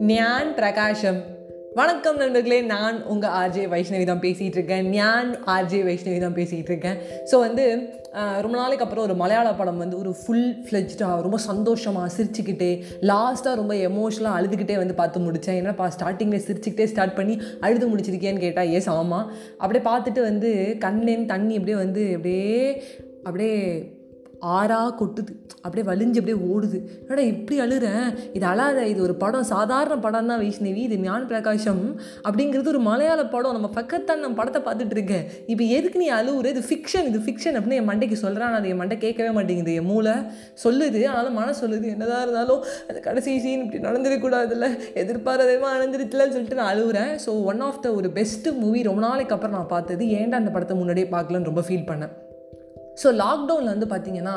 ஞான் பிரகாஷம். வணக்கம் நண்பர்களே நான் உங்கள் ஆர்ஜே வைஷ்ணவி தான் பேசிகிட்டு இருக்கேன். ஞான் ஆர்ஜே வைஷ்ணவி தான் பேசிகிட்டு இருக்கேன். ஸோ வந்து ரொம்ப நாளைக்கு அப்புறம் ஒரு மலையாள படம் வந்து ஒரு ஃபுல் ஃப்ளெஜ்டாக ரொம்ப சந்தோஷமாக சிரிச்சுக்கிட்டே லாஸ்ட்டாக ரொம்ப எமோஷனலாக அழுதுகிட்டே வந்து பார்த்து முடித்தேன் என்னப்பா ஸ்டார்டிங்கில் சிரிச்சுக்கிட்டே ஸ்டார்ட் பண்ணி அழுது முடிச்சிருக்கேன்னு கேட்டால் ஏ ஆமாம் அப்படியே பார்த்துட்டு வந்து கண்லேருந்து தண்ணி அப்படியே வந்து அப்படியே அப்படியே ஆறா கொட்டுது. அப்படியே வலிஞ்சு அப்படியே ஓடுது. என்னடா இப்படி அழுகிறேன் இது அழாத இது ஒரு படம் சாதாரண படம் தான் வைஷ்ணவி. இது ஞான பிரகாஷம் அப்படிங்கிறது ஒரு மலையாள படம். நம்ம பக்கத்தான் நம்ம படத்தை பார்த்துட்டு இருக்கேன் இப்போ எதுக்கு நீ அழுகுற இது ஃபிக்ஷன் இது ஃபிக்ஷன் அப்படின்னு என் மண்டைக்கு சொல்கிறான் நான் அது என் மண்டை கேட்கவே மாட்டேங்குது. என் மூளை சொல்லுது ஆனாலும் மன சொல்லுது என்னதான் இருந்தாலும் அது கடைசி சீன் இப்படி நடந்துடக்கூடாதுல்ல. எதிர்பாராதமாக நடந்துருச்சுலன்னு சொல்லிட்டு நான் அழுகுறேன் ஸோ ஒன் ஆஃப் த ஒரு பெஸ்ட் மூவி ரொம்ப நாளைக்கு அப்புறம் நான் பார்த்தது. ஏன்டா அந்த படத்தை முன்னாடியே பார்க்கலன்னு ரொம்ப ஃபீல் பண்ணேன். ஸோ லாக்டவுனில் வந்து பார்த்தீங்கன்னா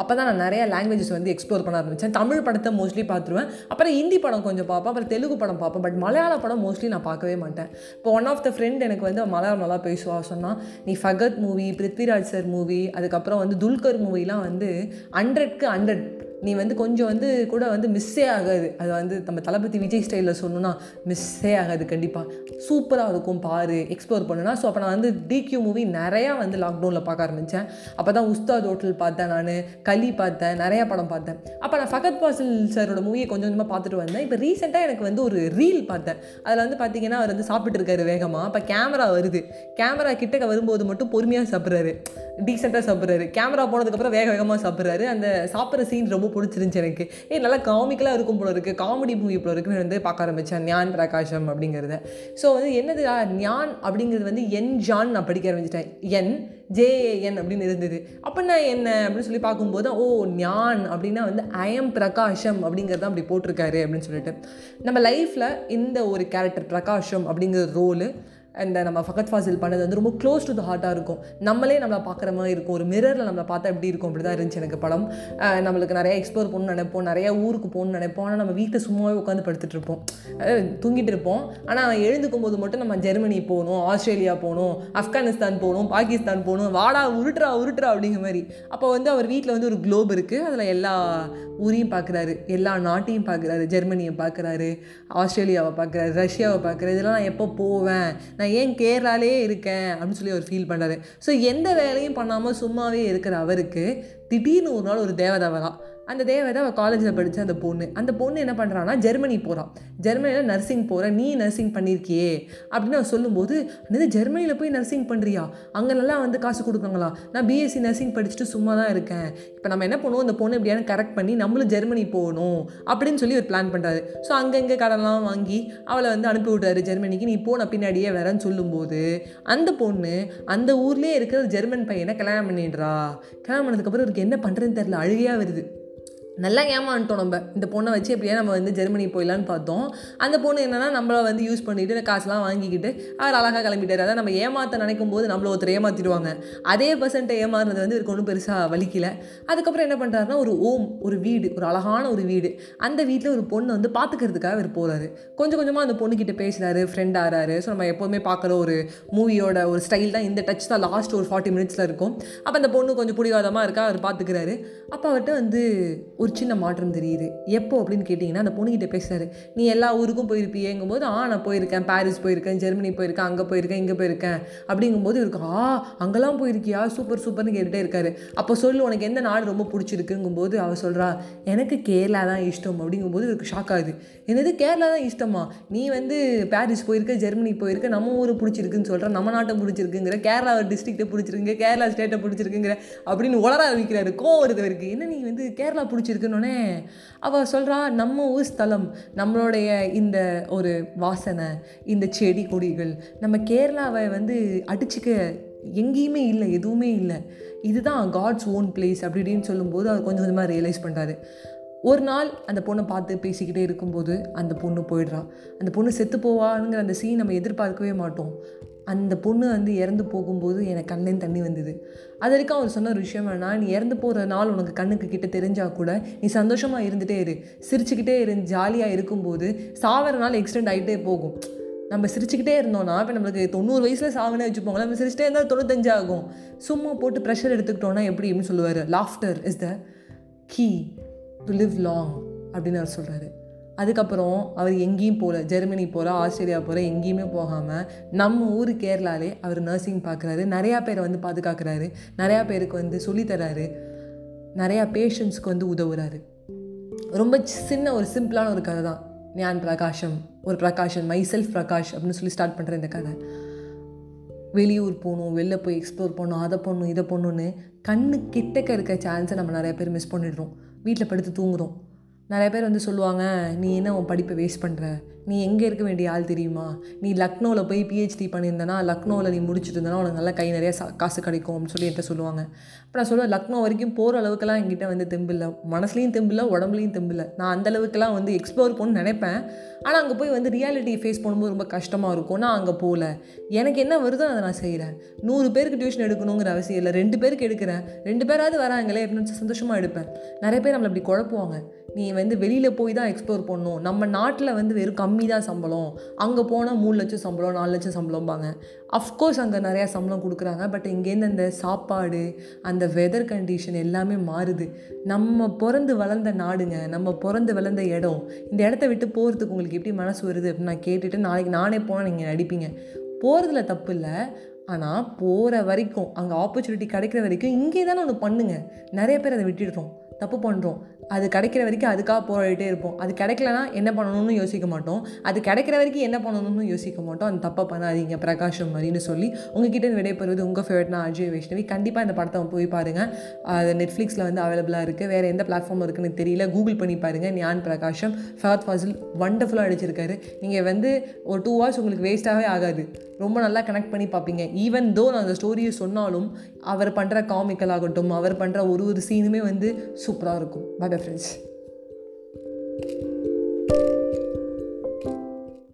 அப்போ தான் நான் நிறைய லாங்குவேஜஸ் வந்து எக்ஸ்ப்ளோர் பண்ண ஆரம்பித்தேன் தமிழ் படத்தை மோஸ்ட்லி பார்த்துருவேன் அப்புறம் ஹிந்தி படம் கொஞ்சம் பார்ப்பேன். அப்புறம் தெலுங்கு படம் பார்ப்பேன். பட் மலையாள படம் மோஸ்ட்லி நான் பார்க்கவே மாட்டேன். இப்போ ஒன் ஆஃப் த ஃப்ரெண்ட் எனக்கு வந்து மலையாளம் நல்லா பேசுவா. சொன்னால் நீ Fahadh movie Prithviraj sir movie அதுக்கப்புறம் வந்து துல்கர் மூவிலாம் வந்து ஹண்ட்ரட்க்கு ஹண்ட்ரட் நீ வந்து கொஞ்சம் வந்து கூட வந்து மிஸ்ஸே ஆகாது. அது வந்து நம்ம தளபதி விஜய் ஸ்டைலில் சொன்னோன்னா மிஸ்ஸே ஆகாது கண்டிப்பாக சூப்பராக இருக்கும் பாரு எக்ஸ்ப்ளோர் பண்ணுனா. ஸோ அப்போ நான் வந்து டிக்யூ மூவி நிறையா வந்து லாக்டவுனில் பார்க்க ஆரம்பித்தேன் அப்போ தான் உஸ்தாத் ஹோட்டல் பார்த்தேன் நான் களி பார்த்தேன் நிறையா படம் பார்த்தேன். அப்போ நான் ஃபகத் பாசில் சாரோட மூவியை கொஞ்சம் கொஞ்சமாக பார்த்துட்டு வந்தேன். இப்போ ரீசெண்டாக எனக்கு வந்து ஒரு ரீல் பார்த்தேன். அதில் வந்து பார்த்தீங்கன்னா அவர் வந்து சாப்பிட்டுருக்காரு வேகமாக அப்போ கேமரா வருது. கேமரா கிட்டக்க வரும்போது மட்டும் பொறுமையாக சாப்பிட்றாரு. டீசெண்டாக சாப்பிட்றாரு. கேமரா போனதுக்கப்புறம் வேக வேகமாக சாப்பிட்றாரு. அந்த சாப்பிட்ற சீன் ரொம்ப பிடிச்சிருந்துச்சி எனக்கு. ஏ நல்லா காமிக்கலாக இருக்கும் போல இருக்குது காமெடி மூவி போல இருக்குன்னு வந்து பார்க்க ஆரம்பித்தேன் ஞான் பிரகாஷம் அப்படிங்கிறத. ஸோ வந்து என்னது ஞான் அப்படிங்கிறது வந்து என் ஜான் நான் படிக்க ஆரம்பிச்சிட்டேன். என் ஜேஏஎன் அப்படின்னு இருந்தது. அப்படின்னா என்ன அப்படின்னு சொல்லி பார்க்கும்போது ஓ ஞான் அப்படின்னா வந்து அயம் பிரகாஷம் அப்படிங்கிறது அப்படி போட்டிருக்காரு அப்படின்னு சொல்லிட்டு. நம்ம லைஃப்பில் இந்த ஒரு கேரக்டர் பிரகாஷம் அப்படிங்கிற ரோலு அந்த நம்ம ஃபகத் ஃபாசில் பண்ணது வந்து ரொம்ப க்ளோஸ் டு த ஹார்ட்டாக இருக்கும். நம்மளே நம்மளை பார்க்குற மாதிரி இருக்கும். ஒரு மிரரில் நம்மளை பார்த்தா எப்படி இருக்கும்? அப்படி தான் இருந்துச்சு எனக்கு படம். நம்மளுக்கு நிறைய எக்ஸ்ப்ளோர் பண்ணணும்னு நினைப்போம். நிறையா ஊருக்கு போகணும்னு நினைப்போம். ஆனால் நம்ம வீட்டில் சும்மாவே உட்காந்து படுத்துட்டு இருப்போம். தூங்கிட்டு இருப்போம். ஆனால் எழுந்துக்கும் போது மட்டும் நம்ம ஜெர்மனி போகணும் ஆஸ்திரேலியா போகணும் ஆப்கானிஸ்தான் போகணும் பாகிஸ்தான் போகணும் வாடா உருட்டுறா உருட்டுறா அப்படிங்கிற மாதிரி. அப்போ வந்து அவர் வீட்டில் வந்து ஒரு குளோப் இருக்குது அதில் எல்லா ஊரையும் பார்க்குறாரு. எல்லா நாட்டையும் பார்க்குறாரு. ஜெர்மனியை பார்க்குறாரு ஆஸ்திரேலியாவை பார்க்குறாரு ரஷ்யாவை பார்க்குறாரு. இதெல்லாம் நான் எப்போ போவேன்? நான் ஏன் கேரளாலே இருக்கேன் அப்படின்னு சொல்லி அவர் ஃபீல் பண்ணுறாரு ஸோ எந்த வேலையும் பண்ணாமல் சும்மாவே இருக்கிற அவருக்கு திடீர்னு ஒரு நாள் ஒரு தேவதை வரா அந்த தேவதை அவள் காலேஜில் படித்த அந்த பொண்ணு. அந்த பொண்ணு என்ன பண்ணுறான்னா ஜெர்மனி போகிறான் ஜெர்மனியில் நர்சிங் போகிற நீ நர்சிங் பண்ணியிருக்கியே அப்படின்னு அவன் சொல்லும்போது என்னது ஜெர்மனியில் போய் நர்சிங் பண்ணுறியா அங்கே நல்லா வந்து காசு கொடுக்குறாங்களா? நான் பிஎஸ்சி நர்சிங் படிச்சுட்டு சும்மா தான் இருக்கேன். இப்போ நம்ம என்ன பண்ணுவோம்? இந்த பொண்ணு எப்படியான கரெக்ட் பண்ணி நம்மளும் ஜெர்மனி போகணும் அப்படின்னு சொல்லி ஒரு பிளான் பண்ணுறாரு ஸோ அங்கங்கே கடன்லாம் வாங்கி அவளை வந்து அனுப்பி விட்டாரு ஜெர்மனிக்கு நீ போன பின்னாடியே வரேன்னு சொல்லும்போது அந்த பொண்ணு அந்த ஊர்லேயே இருக்கிற ஜெர்மன் பையனை கல்யாணம் பண்ணிடுறா. கல்யாணம் பண்ணதுக்கப்புறம் இவருக்கு என்ன பண்ணுறதுன்னு தெரில அழுகையாக வருது. நல்லா ஏமாந்துட்டோம் நம்ம. இந்த பொண்ணை வச்சு எப்படியா நம்ம வந்து ஜெர்மனி போயிடலான்னு பார்த்தோம். அந்த பொண்ணு என்னன்னா நம்மளை வந்து யூஸ் பண்ணிட்டு காசுலாம் வாங்கிக்கிட்டு அவர் அழகாக கிளம்பிட்டார். அதான் நம்ம ஏமாற்ற நினைக்கும் போது நம்மள ஒருத்தர் ஏமாற்றிடுவாங்க அதே பர்சன்ட்டை ஏமாறுறது வந்து இவருக்கு ஒன்றும் பெருசாக வலிக்கல. அதுக்கப்புறம் என்ன பண்ணுறாருன்னா ஒரு ஓம் ஒரு வீடு ஒரு அழகான ஒரு வீடு. அந்த வீட்டில் ஒரு பொண்ணை வந்து பார்த்துக்கிறதுக்காக இவர் போகிறாரு கொஞ்சம் கொஞ்சமாக அந்த பொண்ணுக்கிட்ட பேசுகிறாரு ஃப்ரெண்ட் ஆறாரு. ஸோ நம்ம எப்போதுமே பார்க்குற ஒரு மூவியோட ஒரு ஸ்டைல் தான் இந்த டச் தான் லாஸ்ட் ஒரு ஃபார்ட்டி மினிட்ஸில் இருக்கும். அப்போ அந்த பொண்ணு கொஞ்சம் பிடிவாதமாக இருக்கா? அவர் பார்த்துக்கிறாரு அப்போ அவர்கிட்ட வந்து ஒரு சின்ன மாற்றம் தெரியுது. எப்போ அப்படின்னு கேட்டிங்கன்னா அந்த பொண்ணுக்கிட்ட பேசுகிறாரு நீ எல்லா ஊருக்கும் போயிருப்பியேங்கும்போது ஆ நான் போயிருக்கேன். பாரிஸ் போயிருக்கேன் ஜெர்மனி போயிருக்கேன் அங்கே போயிருக்கேன் இங்கே போயிருக்கேன். அப்படிங்கும்போது இவருக்கு ஆ அங்கெல்லாம் போயிருக்கியா? சூப்பர் சூப்பர்னு கேட்டுகிட்டே இருக்காரு. அப்போ சொல்லு உனக்கு எந்த நாடு ரொம்ப பிடிச்சிருக்குங்கும்போது அவர் சொல்கிறா எனக்கு கேரளா தான் இஷ்டம். அப்படிங்கும்போது இவருக்கு ஷாக் ஆகுது. என்னது கேரளா தான் இஷ்டமா? நீ வந்து பாரிஸ் போயிருக்க ஜெர்மனி போயிருக்க நம்ம ஊர் பிடிச்சிருக்குன்னு சொல்கிற நம்ம நாட்டை பிடிச்சிருக்குங்கிற கேரளா டிஸ்ட்ரிக்ட்டை பிடிச்சிருக்குங்க கேரளா ஸ்டேட்டை பிடிச்சிருக்குங்கிற அப்படின்னு உளர ஆரம்பிக்கிறாரு கோவம் வருது அவருக்கு. என்ன நீ வந்து கேரளா பிடிச்சிருக்கு? பிடிச்சிருக்குன்னொன்னே அவள் சொல்கிறா நம்ம ஊர் ஸ்தலம் நம்மளுடைய இந்த ஒரு வாசனை இந்த செடி கொடிகள் நம்ம கேரளாவை வந்து அடிச்சுக்க எங்கேயுமே இல்லை எதுவுமே இல்லை. இதுதான் காட்ஸ் ஓன் பிளேஸ் அப்படி இப்படின்னு சொல்லும்போது அவர் கொஞ்சம் கொஞ்சமாக ரியலைஸ் பண்ணுறாரு ஒரு நாள் அந்த பொண்ணை பார்த்து பேசிக்கிட்டே இருக்கும்போது அந்த பொண்ணு போயிடுறா. அந்த பொண்ணு செத்து போவாங்கிற அந்த சீன் நம்ம எதிர்பார்க்கவே மாட்டோம். அந்த பொண்ணு வந்து இறந்து போகும்போது எனக்கு கண்ணின் தண்ணி வந்தது. அது வரைக்கும் அவர் சொன்ன ஒரு விஷயம் வேணா நீ இறந்து போகிற நாள் உனக்கு கண்ணுக்கு கிட்ட தெரிஞ்சால் கூட நீ சந்தோஷமாக இருந்துகிட்டே இரு. சிரிச்சுக்கிட்டே இரு ஜாலியாக இருக்கும்போது சாவர நாள் எக்ஸ்டெண்ட் ஆகிட்டே போகும். நம்ம சிரிச்சுக்கிட்டே இருந்தோம்னா இப்போ நம்மளுக்கு தொண்ணூறு வயசில் சாவனே வச்சுப்போங்களேன். நம்ம சிரிச்சிட்டே இருந்தால் தொண்ணூத்தஞ்சு ஆகும். சும்மா போட்டு ப்ரெஷர் எடுத்துக்கிட்டோன்னா எப்படி? அப்படின்னு சொல்லுவார். Laughter is the key to live long அப்படின்னு அவர் சொல்கிறாரு அதுக்கப்புறம் அவர் எங்கேயும் போகல. ஜெர்மனி போகிற ஆஸ்திரேலியா போகிற எங்கேயுமே போகாமல் நம்ம ஊர் கேரளாலே அவர் நர்சிங் பார்க்குறாரு நிறையா பேரை வந்து பாதுகாக்கிறாரு. நிறையா பேருக்கு வந்து சொல்லித்தராரு நிறையா பேஷண்ட்ஸ்க்கு வந்து உதவுறாரு. ரொம்ப சின்ன ஒரு சிம்பிளான ஒரு கதை தான். ஞான் பிரகாஷம் ஒரு பிரகாஷன் மை செல்ஃப் பிரகாஷ் அப்படின்னு சொல்லி ஸ்டார்ட் பண்ணுற இந்த கதை. வெளியூர் போகணும் வெளில போய் எக்ஸ்ப்ளோர் பண்ணணும் அதை பண்ணணும் இதை பண்ணணுன்னு கண்ணு கிட்டக்க இருக்க சான்ஸை நம்ம நிறைய பேர் மிஸ் பண்ணிடுறோம். வீட்டில் படுத்து தூங்குறோம். நிறைய பேர் வந்து சொல்லுவாங்க நீ என்ன உன் படிப்பை வேஸ்ட் பண்ணுற நீ எங்கே இருக்க வேண்டிய ஆள் தெரியுமா? நீ லக்னோவில் போய் பிஹெச்டி பண்ணியிருந்தனா லக்னோவில் நீ முடிச்சுட்டு இருந்தனா உனக்கு நல்லா கை நிறைய சா காசு கிடைக்கும் அப்படின்னு சொல்லி என்கிட்ட சொல்லுவாங்க. அப்புறம் நான் சொல்லுவேன் லக்னோ வரைக்கும் போகிற அளவுக்குலாம் என்கிட்ட வந்து தெம்பில்லை மனசுலையும் தெம்பில்லை உடம்புலையும் தெம்பில்லை நான் அந்த அளவுக்குலாம் வந்து எக்ஸ்ப்ளோர் பண்ணணும்னு நினைப்பேன். ஆனால் அங்கே போய் வந்து ரியாலிட்டியை ஃபேஸ் பண்ணும்போது ரொம்ப கஷ்டமாக இருக்கும். நான் அங்கே போகல. எனக்கு என்ன வருதோ அதை நான் செய்கிறேன் நூறு பேருக்கு டியூஷன் எடுக்கணுங்கிற அவசியம் இல்லை. ரெண்டு பேருக்கு எடுக்கிறேன். ரெண்டு பேராவது வராங்களே அப்படின்னு சந்தோஷமாக எடுப்பேன். நிறைய பேர் நம்மளை அப்படி குழப்புவாங்க. நீ வந்து வெளியில் போய் தான் எக்ஸ்ப்ளோர் பண்ணணும். நம்ம நாட்டில் வந்து வெறும் கம்மி கம்மி தான் சம்பளம். அங்கே போனால் மூணு லட்சம் சம்பளம் நாலு லட்சம் சம்பளம்பாங்க. அஃப்கோர்ஸ் அங்கே நிறையா சம்பளம் கொடுக்குறாங்க பட் இங்கேருந்து அந்த சாப்பாடு அந்த வெதர் கண்டிஷன் எல்லாமே மாறுது. நம்ம பிறந்து வளர்ந்த நாடுங்க நம்ம பிறந்து வளர்ந்த இடம் இந்த இடத்த விட்டு போகிறதுக்கு உங்களுக்கு எப்படி மனசு வருது அப்படின்னு நான் கேட்டுட்டு நாளைக்கு நானே போனால் நீங்கள் நடிப்பீங்க. போகிறதுல தப்பு இல்லை. ஆனால் போகிற வரைக்கும் அங்கே ஆப்பர்ச்சுனிட்டி கிடைக்கிற வரைக்கும் இங்கே தானே ஒன்று பண்ணுங்க. நிறைய பேர் அதை விட்டுடுறோம். தப்பு பண்ணுறோம் அது கிடைக்கிற வரைக்கும் அதுக்காக போராடிட்டே இருப்போம். அது கிடைக்கலனா என்ன பண்ணணும்னு யோசிக்க மாட்டோம். அது கிடைக்கிற வரைக்கும் என்ன பண்ணணும்னு யோசிக்க மாட்டோம். அந்த தப்பை பண்ணாதீங்க பிரகாஷம் மாதிரின்னு சொல்லி. உங்ககிட்ட விடைபெறுவது உங்கள் ஃபேவரட்னா அஜய் வைஷ்ணவி. கண்டிப்பாக இந்த படத்தை போய் பாருங்கள் அது நெட்ஃப்ளிக்ஸில் வந்து அவைலபிளாக இருக்குது வேறு எந்த பிளாட்ஃபார்ம் இருக்குன்னு தெரியல. கூகுள் பண்ணி பாருங்கள் ஞான் பிரகாஷம் ஃபஹத் ஃபாசில் வண்டர்ஃபுல்லாக அடிச்சிருக்காரு நீங்கள் வந்து ஒரு டூ ஹவர்ஸ் உங்களுக்கு வேஸ்ட்டாகவே ஆகாது. ரொம்ப நல்லா கனெக்ட் பண்ணி பார்ப்பீங்க. ஈவன் தோ நான் அந்த ஸ்டோரியை சொன்னாலும் அவர் பண்ணுற காமிக்கல் ஆகட்டும் அவர் பண்ணுற ஒரு ஒரு சீனுமே வந்து சூப்பராக இருக்கும். Bye friends